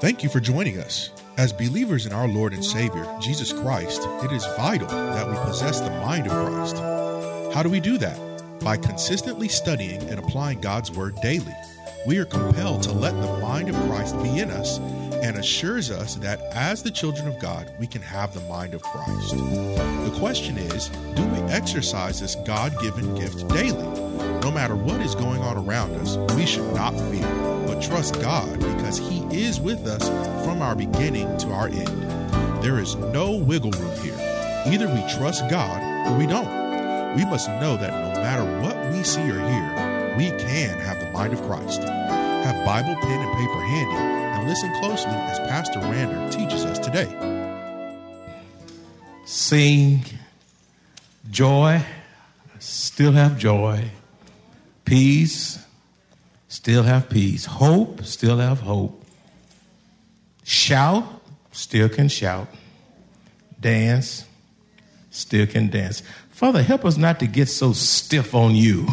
Thank you for joining us. As believers in our Lord and Savior, Jesus Christ, it is vital that we possess the mind of Christ. How do we do that? By consistently studying and applying God's Word daily. We are compelled to let the mind of Christ be in us and assures us that as the children of God, we can have the mind of Christ. The question is do we exercise this God given gift daily? No matter what is going on around us, we should not fear, trust God because He is with us from our beginning to our end. There is no wiggle room here. Either we trust God or we don't. We must know that no matter what we see or hear, we can have the mind of Christ. Have Bible, pen, and paper handy and listen closely as Pastor Rander teaches us today. Sing joy, still have joy. Peace, still have peace. Hope, still have hope. Shout, still can shout. Dance, still can dance. Father, help us not to get so stiff on you.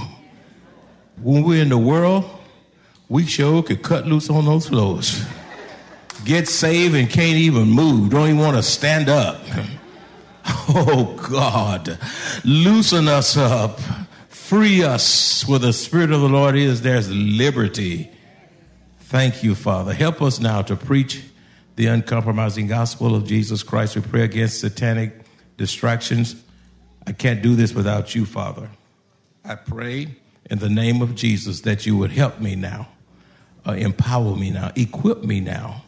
When we're in the world, we sure could cut loose on those floors. Get saved and can't even move, don't even want to stand up. Oh God, loosen us up, free us where the Spirit of the Lord is, there's liberty. Thank you, Father. Help us now to preach the uncompromising gospel of Jesus Christ. We pray against satanic distractions. I can't do this without you, Father. I pray in the name of Jesus that you would help me now, uh, empower me now, equip me now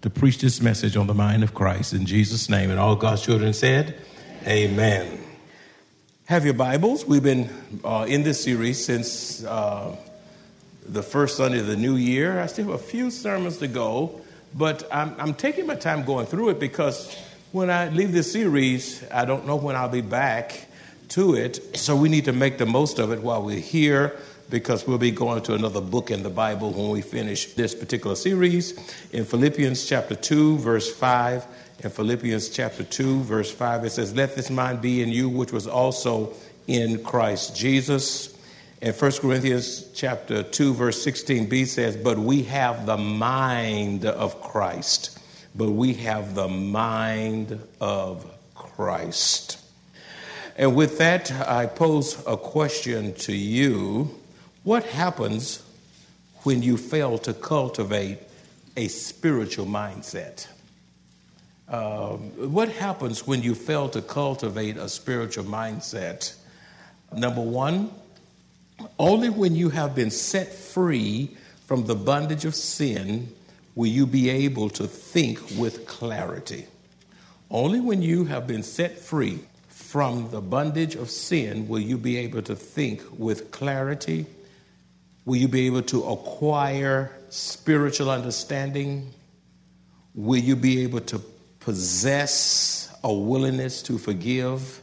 to preach this message on the mind of Christ in Jesus' name. And all God's children said, Amen. Have your Bibles. We've been uh, in this series since uh, the first Sunday of the new year. I still have a few sermons to go, but I'm, I'm taking my time going through it because when I leave this series, I don't know when I'll be back to it. So we need to make the most of it while we're here because we'll be going to another book in the Bible when we finish this particular series. In Philippians chapter 2, verse 5, in Philippians chapter 2, verse 5, it says, Let this mind be in you, which was also in Christ Jesus. In 1 Corinthians chapter 2, verse 16b says, But we have the mind of Christ. But we have the mind of Christ. And with that, I pose a question to you. What happens when you fail to cultivate a spiritual mindset? Um, what happens when you fail to cultivate a spiritual mindset? Number one, only when you have been set free from the bondage of sin will you be able to think with clarity. Only when you have been set free from the bondage of sin will you be able to think with clarity. Will you be able to acquire spiritual understanding? Will you be able to possess a willingness to forgive?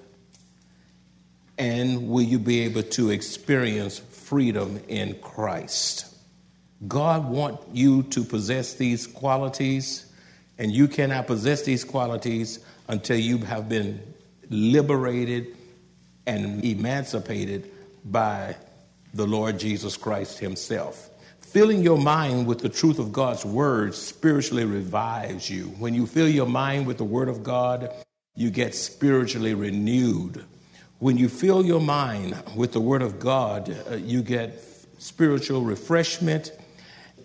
And will you be able to experience freedom in Christ? God wants you to possess these qualities, and you cannot possess these qualities until you have been liberated and emancipated by the Lord Jesus Christ Himself. Filling your mind with the truth of God's word spiritually revives you. When you fill your mind with the word of God, you get spiritually renewed. When you fill your mind with the word of God, uh, you get spiritual refreshment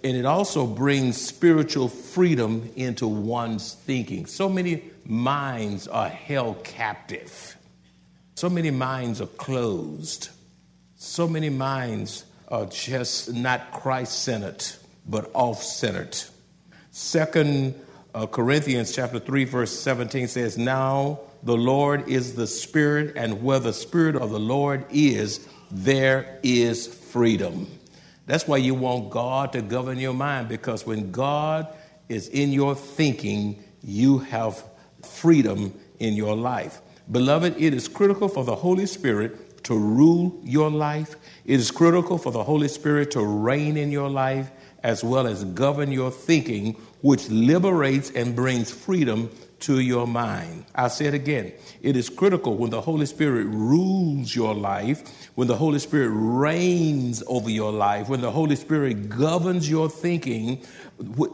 and it also brings spiritual freedom into one's thinking. So many minds are held captive. So many minds are closed. So many minds are just not Christ centered, but off centered. Second uh, Corinthians chapter 3, verse 17 says, Now the Lord is the Spirit, and where the Spirit of the Lord is, there is freedom. That's why you want God to govern your mind, because when God is in your thinking, you have freedom in your life. Beloved, it is critical for the Holy Spirit to rule your life. It is critical for the Holy Spirit to reign in your life as well as govern your thinking, which liberates and brings freedom to your mind. I'll say it again. It is critical when the Holy Spirit rules your life, when the Holy Spirit reigns over your life, when the Holy Spirit governs your thinking,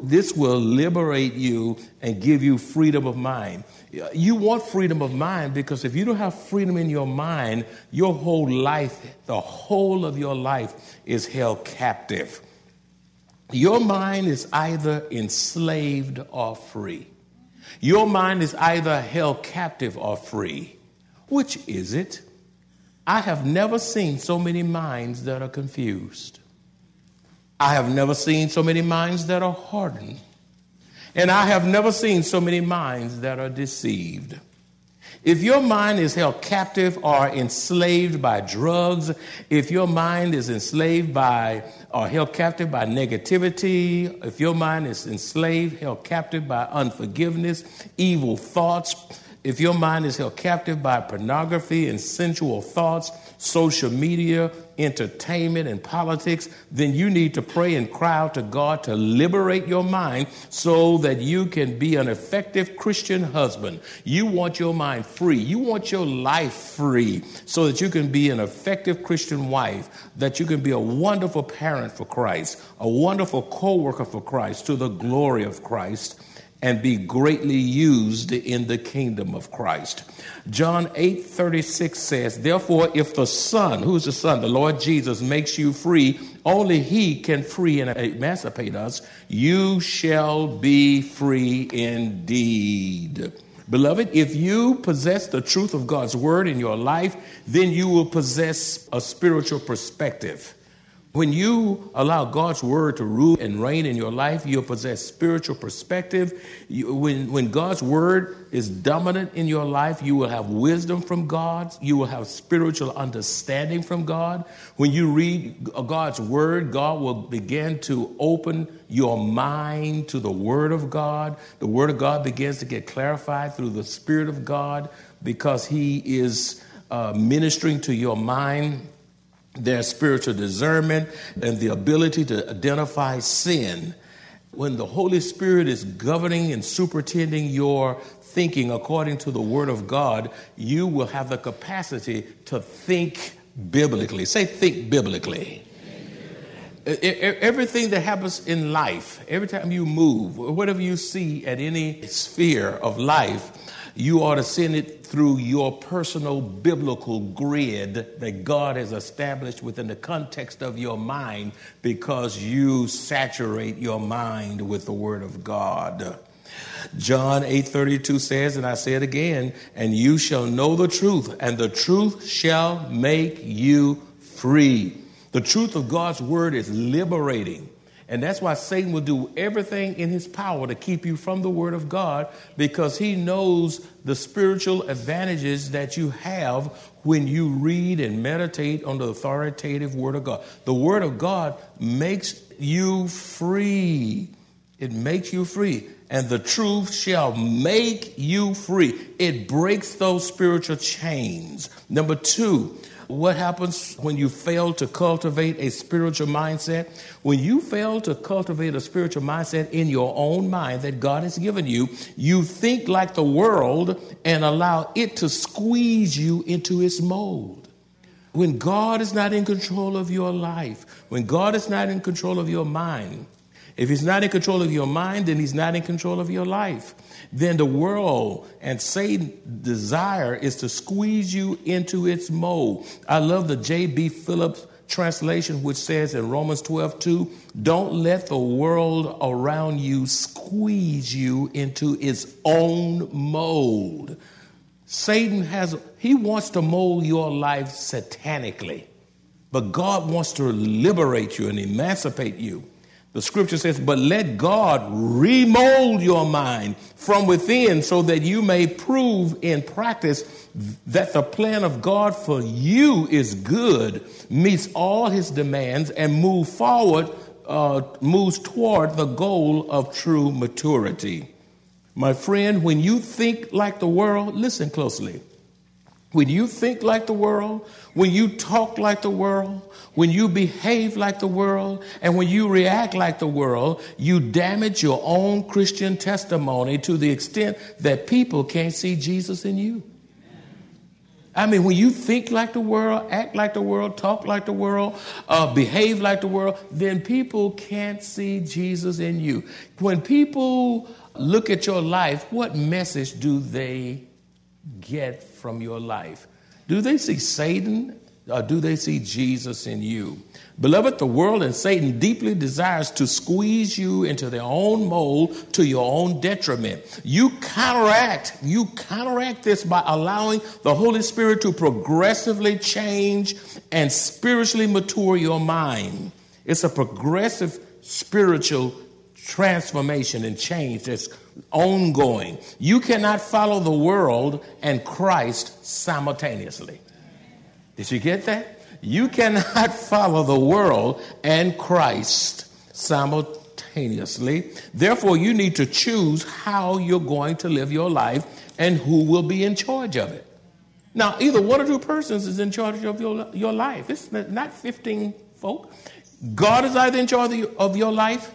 this will liberate you and give you freedom of mind. You want freedom of mind because if you don't have freedom in your mind, your whole life, the whole of your life is held captive. Your mind is either enslaved or free. Your mind is either held captive or free. Which is it? I have never seen so many minds that are confused. I have never seen so many minds that are hardened. And I have never seen so many minds that are deceived. If your mind is held captive or enslaved by drugs, if your mind is enslaved by or held captive by negativity, if your mind is enslaved, held captive by unforgiveness, evil thoughts, if your mind is held captive by pornography and sensual thoughts, social media, entertainment, and politics, then you need to pray and cry out to God to liberate your mind so that you can be an effective Christian husband. You want your mind free. You want your life free so that you can be an effective Christian wife, that you can be a wonderful parent for Christ, a wonderful co worker for Christ to the glory of Christ and be greatly used in the kingdom of Christ. John 8 36 says, Therefore, if the Son, who's the Son, the Lord Jesus, makes you free, only He can free and emancipate us, you shall be free indeed. Beloved, if you possess the truth of God's word in your life, then you will possess a spiritual perspective. When you allow God's word to rule and reign in your life, you'll possess spiritual perspective. You, when, when God's word is dominant in your life, you will have wisdom from God. You will have spiritual understanding from God. When you read God's word, God will begin to open your mind to the word of God. The word of God begins to get clarified through the Spirit of God because He is uh, ministering to your mind their spiritual discernment and the ability to identify sin. When the Holy Spirit is governing and superintending your thinking according to the Word of God, you will have the capacity to think biblically. Say, think biblically. Everything that happens in life, every time you move, whatever you see at any sphere of life, you ought to send it through your personal biblical grid that God has established within the context of your mind because you saturate your mind with the Word of God. John 8:32 says, and I say it again, and you shall know the truth, and the truth shall make you free. The truth of God's word is liberating. And that's why Satan will do everything in his power to keep you from the Word of God because he knows the spiritual advantages that you have when you read and meditate on the authoritative Word of God. The Word of God makes you free. It makes you free. And the truth shall make you free. It breaks those spiritual chains. Number two, what happens when you fail to cultivate a spiritual mindset? When you fail to cultivate a spiritual mindset in your own mind that God has given you, you think like the world and allow it to squeeze you into its mold. When God is not in control of your life, when God is not in control of your mind, if He's not in control of your mind, then He's not in control of your life then the world and Satan's desire is to squeeze you into its mold. I love the J.B. Phillips translation, which says in Romans 12, 2, don't let the world around you squeeze you into its own mold. Satan has, he wants to mold your life satanically, but God wants to liberate you and emancipate you. The scripture says, But let God remold your mind from within so that you may prove in practice that the plan of God for you is good, meets all his demands, and move forward, uh, moves toward the goal of true maturity. My friend, when you think like the world, listen closely. When you think like the world, when you talk like the world, when you behave like the world, and when you react like the world, you damage your own Christian testimony to the extent that people can't see Jesus in you. I mean, when you think like the world, act like the world, talk like the world, uh, behave like the world, then people can't see Jesus in you. When people look at your life, what message do they get from your life? Do they see Satan or do they see Jesus in you? Beloved, the world and Satan deeply desires to squeeze you into their own mold to your own detriment. You counteract, you counteract this by allowing the Holy Spirit to progressively change and spiritually mature your mind. It's a progressive spiritual transformation and change that's ongoing. You cannot follow the world and Christ simultaneously. Did you get that? You cannot follow the world and Christ simultaneously. Therefore, you need to choose how you're going to live your life and who will be in charge of it. Now, either one or two persons is in charge of your, your life. It's not 15 folk. God is either in charge of your life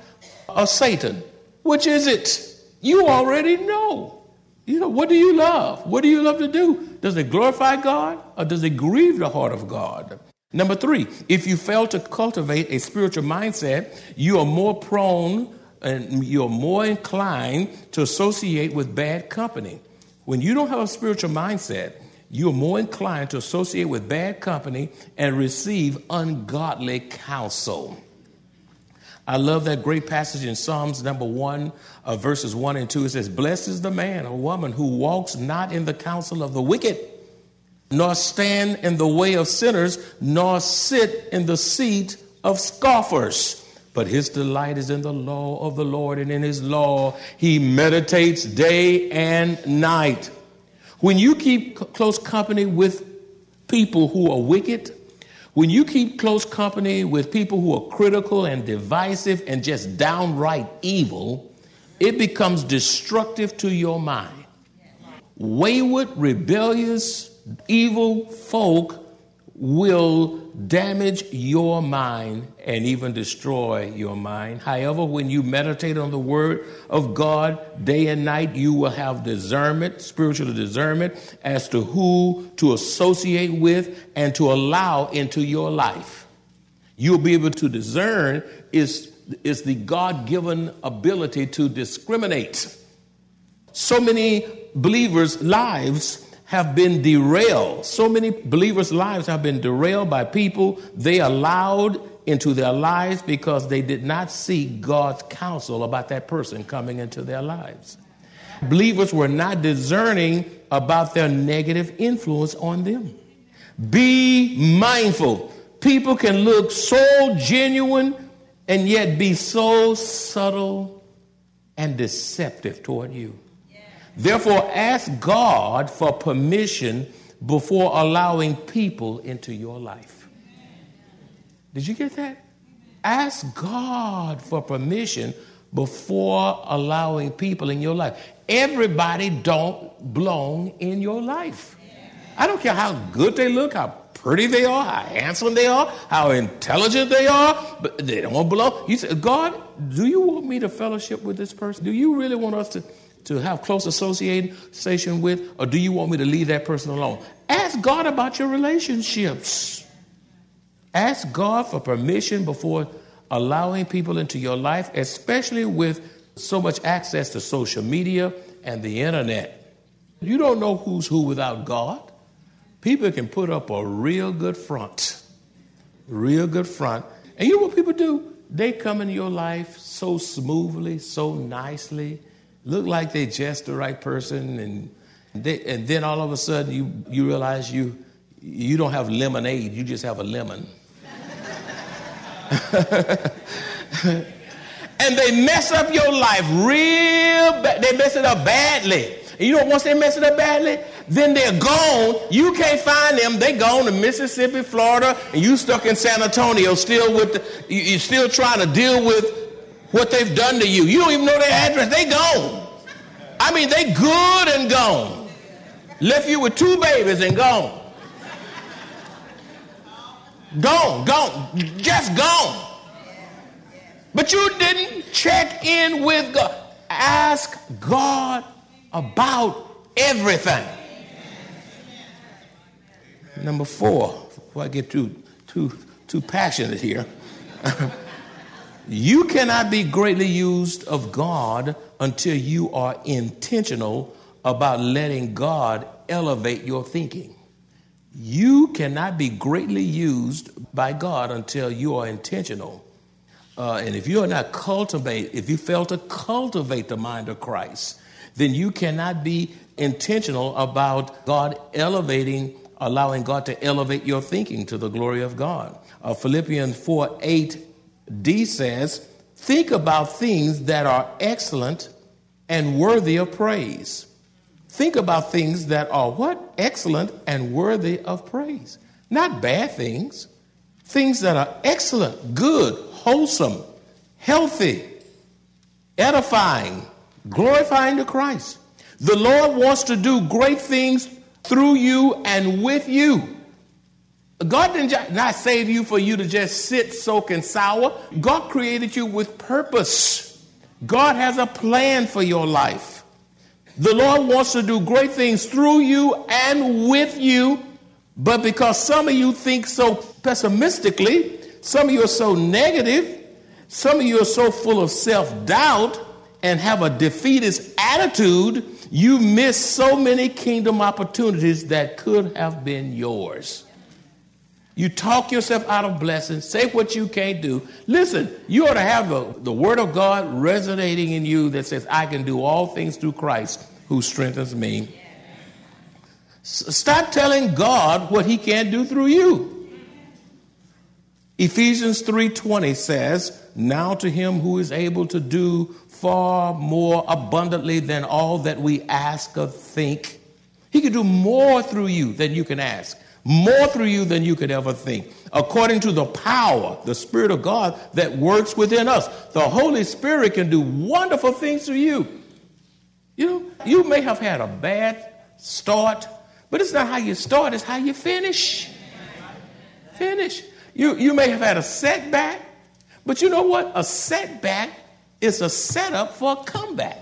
or Satan. Which is it? You already know. You know, what do you love? What do you love to do? Does it glorify God or does it grieve the heart of God? Number three, if you fail to cultivate a spiritual mindset, you are more prone and you're more inclined to associate with bad company. When you don't have a spiritual mindset, you're more inclined to associate with bad company and receive ungodly counsel. I love that great passage in Psalms number one, uh, verses one and two. It says, Blessed is the man or woman who walks not in the counsel of the wicked, nor stand in the way of sinners, nor sit in the seat of scoffers. But his delight is in the law of the Lord, and in his law he meditates day and night. When you keep close company with people who are wicked, when you keep close company with people who are critical and divisive and just downright evil, it becomes destructive to your mind. Wayward, rebellious, evil folk will damage your mind and even destroy your mind. However, when you meditate on the word of God day and night, you will have discernment, spiritual discernment, as to who to associate with and to allow into your life. You'll be able to discern is, is the God given ability to discriminate. So many believers' lives have been derailed. So many believers' lives have been derailed by people they allowed into their lives because they did not seek God's counsel about that person coming into their lives. Believers were not discerning about their negative influence on them. Be mindful. People can look so genuine and yet be so subtle and deceptive toward you. Therefore, ask God for permission before allowing people into your life. Did you get that? Ask God for permission before allowing people in your life. Everybody don't belong in your life. I don't care how good they look, how pretty they are, how handsome they are, how intelligent they are, but they don't belong. You say, God, do you want me to fellowship with this person? Do you really want us to to have close association with, or do you want me to leave that person alone? Ask God about your relationships. Ask God for permission before allowing people into your life, especially with so much access to social media and the internet. You don't know who's who without God. People can put up a real good front, real good front. And you know what people do? They come into your life so smoothly, so nicely look like they just the right person, and they, and then all of a sudden you you realize you you don't have lemonade, you just have a lemon. and they mess up your life real bad. They mess it up badly. And you know, once they mess it up badly, then they're gone. You can't find them. They gone to Mississippi, Florida, and you stuck in San Antonio, still with the, you're still trying to deal with what they've done to you. You don't even know their address. They gone. I mean, they good and gone. Left you with two babies and gone. Gone, gone, just gone. But you didn't check in with God. Ask God about everything. Number four, before I get too, too, too passionate here, you cannot be greatly used of God until you are intentional about letting God elevate your thinking. You cannot be greatly used by God until you are intentional. Uh, and if you are not cultivate, if you fail to cultivate the mind of Christ, then you cannot be intentional about God elevating, allowing God to elevate your thinking to the glory of God. Uh, Philippians 4 8 D says, Think about things that are excellent and worthy of praise. Think about things that are what? Excellent and worthy of praise. Not bad things. Things that are excellent, good, wholesome, healthy, edifying, glorifying to Christ. The Lord wants to do great things through you and with you. God didn't not save you for you to just sit, soak, and sour. God created you with purpose. God has a plan for your life. The Lord wants to do great things through you and with you, but because some of you think so pessimistically, some of you are so negative, some of you are so full of self doubt and have a defeatist attitude, you miss so many kingdom opportunities that could have been yours. You talk yourself out of blessings, say what you can't do. Listen, you ought to have the, the word of God resonating in you that says, I can do all things through Christ who strengthens me. Stop telling God what he can't do through you. Ephesians 3:20 says, "Now to him who is able to do far more abundantly than all that we ask or think. He can do more through you than you can ask more through you than you could ever think, according to the power, the Spirit of God that works within us. The Holy Spirit can do wonderful things through you. You know, you may have had a bad start, but it's not how you start, it's how you finish. Finish. You, you may have had a setback, but you know what? A setback is a setup for a comeback.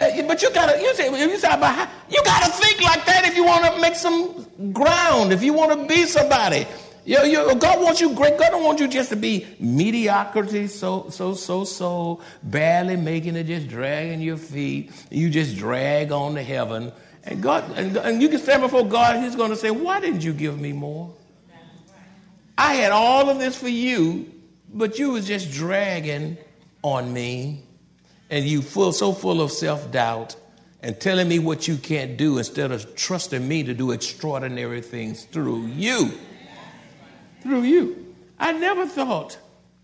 Uh, but you gotta, you say, you say about you gotta think like that if you want to make some ground, if you want to be somebody. You, you, God wants you great. God don't want you just to be mediocrity, so, so, so, so, barely making it, just dragging your feet. You just drag on to heaven. And God, and, and you can stand before God, He's going to say, Why didn't you give me more? I had all of this for you, but you was just dragging on me and you full so full of self-doubt and telling me what you can't do instead of trusting me to do extraordinary things through you. Through you. I never thought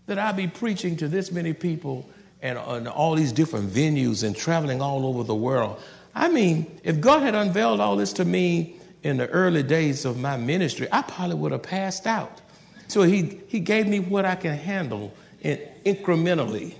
that I'd be preaching to this many people and on all these different venues and traveling all over the world. I mean, if God had unveiled all this to me in the early days of my ministry, I probably would have passed out. So he, he gave me what I can handle incrementally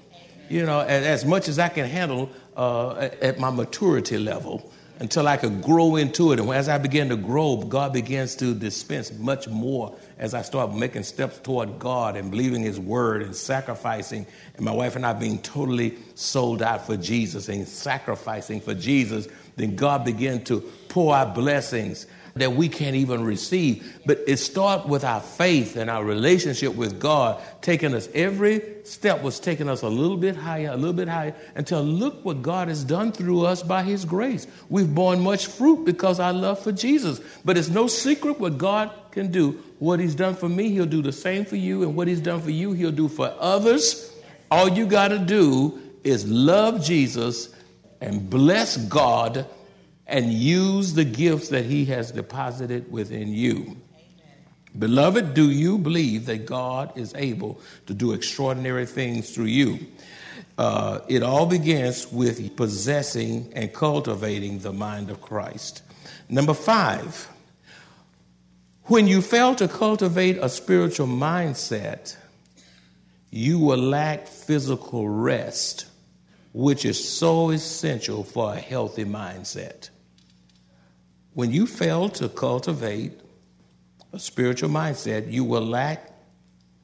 you know, as much as I can handle uh, at my maturity level until I could grow into it. And as I begin to grow, God begins to dispense much more as I start making steps toward God and believing His word and sacrificing. And my wife and I being totally sold out for Jesus and sacrificing for Jesus, then God began to pour out blessings that we can't even receive. But it starts with our faith and our relationship with God, taking us every step was taking us a little bit higher, a little bit higher, until look what God has done through us by His grace. We've borne much fruit because our love for Jesus. But it's no secret what God can do. What He's done for me, He'll do the same for you, and what He's done for you, He'll do for others. All you got to do is love Jesus and bless God and use the gifts that He has deposited within you. Beloved, do you believe that God is able to do extraordinary things through you? Uh, it all begins with possessing and cultivating the mind of Christ. Number five, when you fail to cultivate a spiritual mindset, you will lack physical rest, which is so essential for a healthy mindset. When you fail to cultivate a spiritual mindset, you will lack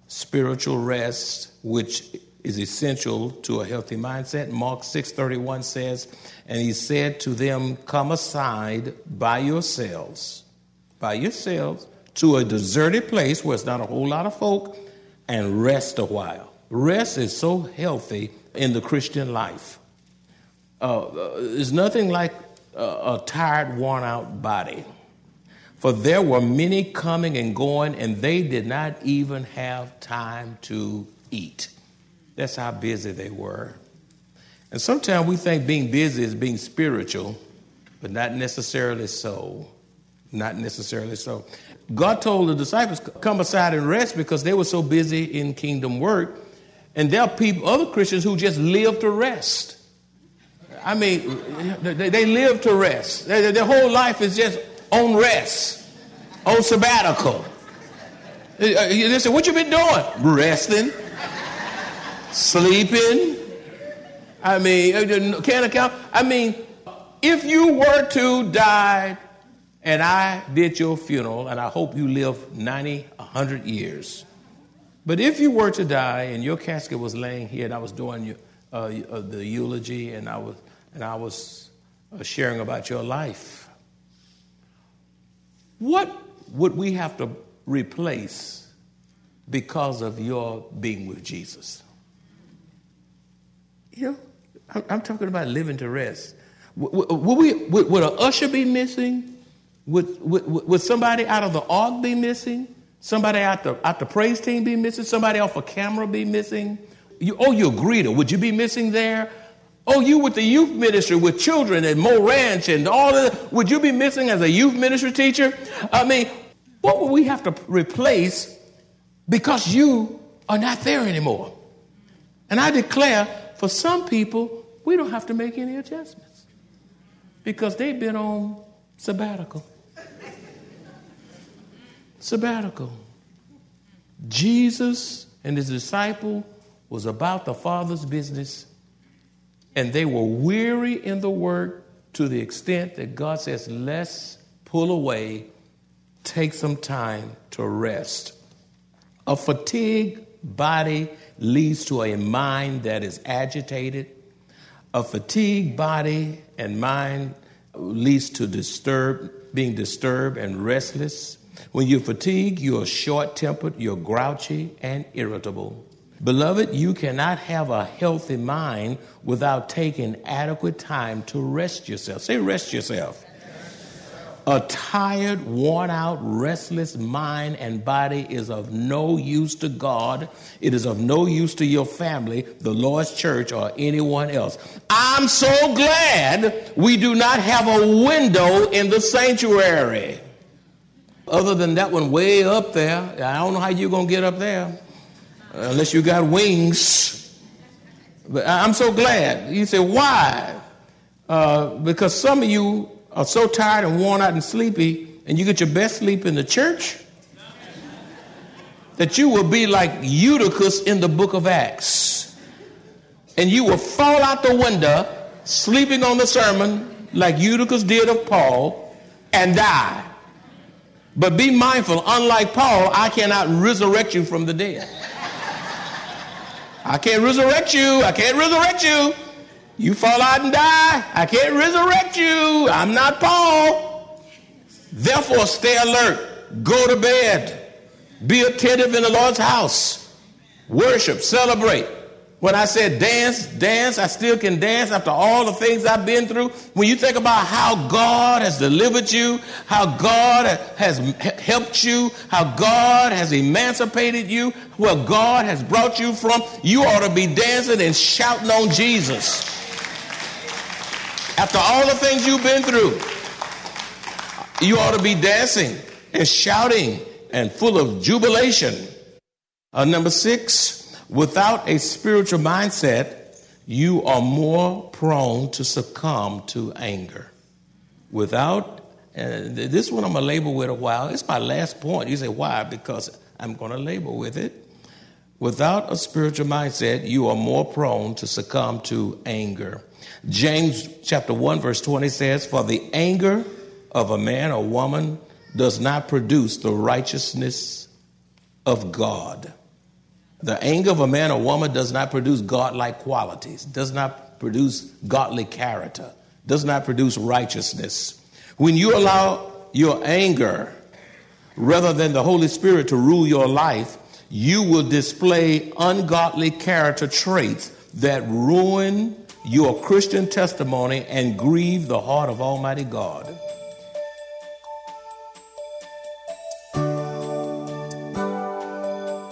spiritual rest, which is essential to a healthy mindset. Mark 6:31 says, "And he said to them, Come aside by yourselves, by yourselves to a deserted place where it's not a whole lot of folk and rest a while. Rest is so healthy in the Christian life. Uh, there's nothing like a, tired, worn out body. For there were many coming and going, and they did not even have time to eat. That's how busy they were. And sometimes we think being busy is being spiritual, but not necessarily so. Not necessarily so. God told the disciples, come aside and rest because they were so busy in kingdom work. And there are people, other Christians who just live to rest. I mean, they, they live to rest. Their, whole life is just on rest, on sabbatical. They say, what you been doing? Resting, sleeping. I mean, uh, can't account. I mean, if you were to die and I did your funeral, and I hope you live 90, 100 years. But if you were to die and your casket was laying here, and I was doing your, uh, uh, the eulogy, and I was, and I was uh, sharing about your life, what would we have to replace because of your being with Jesus? You know, I'm, talking about living to rest. Would, we, would, would an usher be missing? Would, would, would somebody out of the ark be missing? Somebody out the, out the praise team be missing? Somebody off a camera be missing? You, oh, you're a greeter. Would you be missing there? Oh, you with the youth ministry with children at Mo Ranch and all of that. Would you be missing as a youth ministry teacher? I mean, what would we have to replace because you are not there anymore? And I declare for some people, we don't have to make any adjustments because they've been on sabbatical sabbatical. Jesus and his disciple was about the Father's business, and they were weary in the work to the extent that God says, let's pull away, take some time to rest. A fatigued body leads to a mind that is agitated. A fatigued body and mind leads to disturb, being disturbed and restless. When you're fatigued, you're short tempered, you're grouchy, and irritable. Beloved, you cannot have a healthy mind without taking adequate time to rest yourself. Say, rest yourself. A tired, worn out, restless mind and body is of no use to God. It is of no use to your family, the Lord's church, or anyone else. I'm so glad we do not have a window in the sanctuary other than that one way up there. I don't know how you're going to get up there unless you got wings. But I'm so glad. You say, why? Uh, because some of you are so tired and worn out and sleepy, and you get your best sleep in the church, that you will be like Eutychus in the book of Acts. And you will fall out the window, sleeping on the sermon, like Eutychus did of Paul, and die. But be mindful, unlike Paul, I cannot resurrect you from the dead. I can't resurrect you. I can't resurrect you. You fall out and die. I can't resurrect you. I'm not Paul. Therefore, stay alert. Go to bed. Be attentive in the Lord's house. Worship, celebrate. When I said dance, dance, I still can dance after all the things I've been through. When you think about how God has delivered you, how God has helped you, how God has emancipated you, where God has brought you from, you ought to be dancing and shouting on Jesus. After all the things you've been through, you ought to be dancing and shouting and full of jubilation. Uh, number six, without a spiritual mindset, you are more prone to succumb to anger. Without, uh, this one I'm going to label with a while. It's my last point. You say, why? Because I'm going to label with it. Without a spiritual mindset, you are more prone to succumb to anger. James chapter 1 verse 20 says, For the anger of a man or woman does not produce the righteousness of God. The anger of a man or woman does not produce godlike qualities, does not produce godly character, does not produce righteousness. When you allow your anger rather than the Holy Spirit to rule your life, you will display ungodly character traits that ruin your Christian testimony and grieve the heart of Almighty God.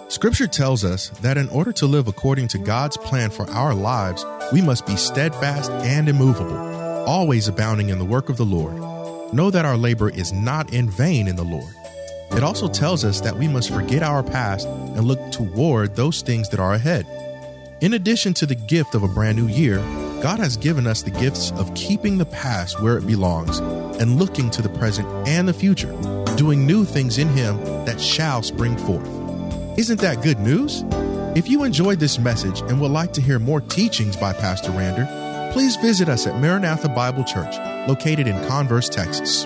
Scripture tells us that in order to live according to God's plan for our lives, we must be steadfast and immovable, always abounding in the work of the Lord. Know that our labor is not in vain in the Lord. It also tells us that we must forget our past and look toward those things that are ahead. In addition to the gift of a brand new year, God has given us the gifts of keeping the past where it belongs and looking to the present and the future, doing new things in Him that shall spring forth. Isn't that good news? If you enjoyed this message and would like to hear more teachings by Pastor Rander, please visit us at Maranatha Bible Church, located in Converse, Texas.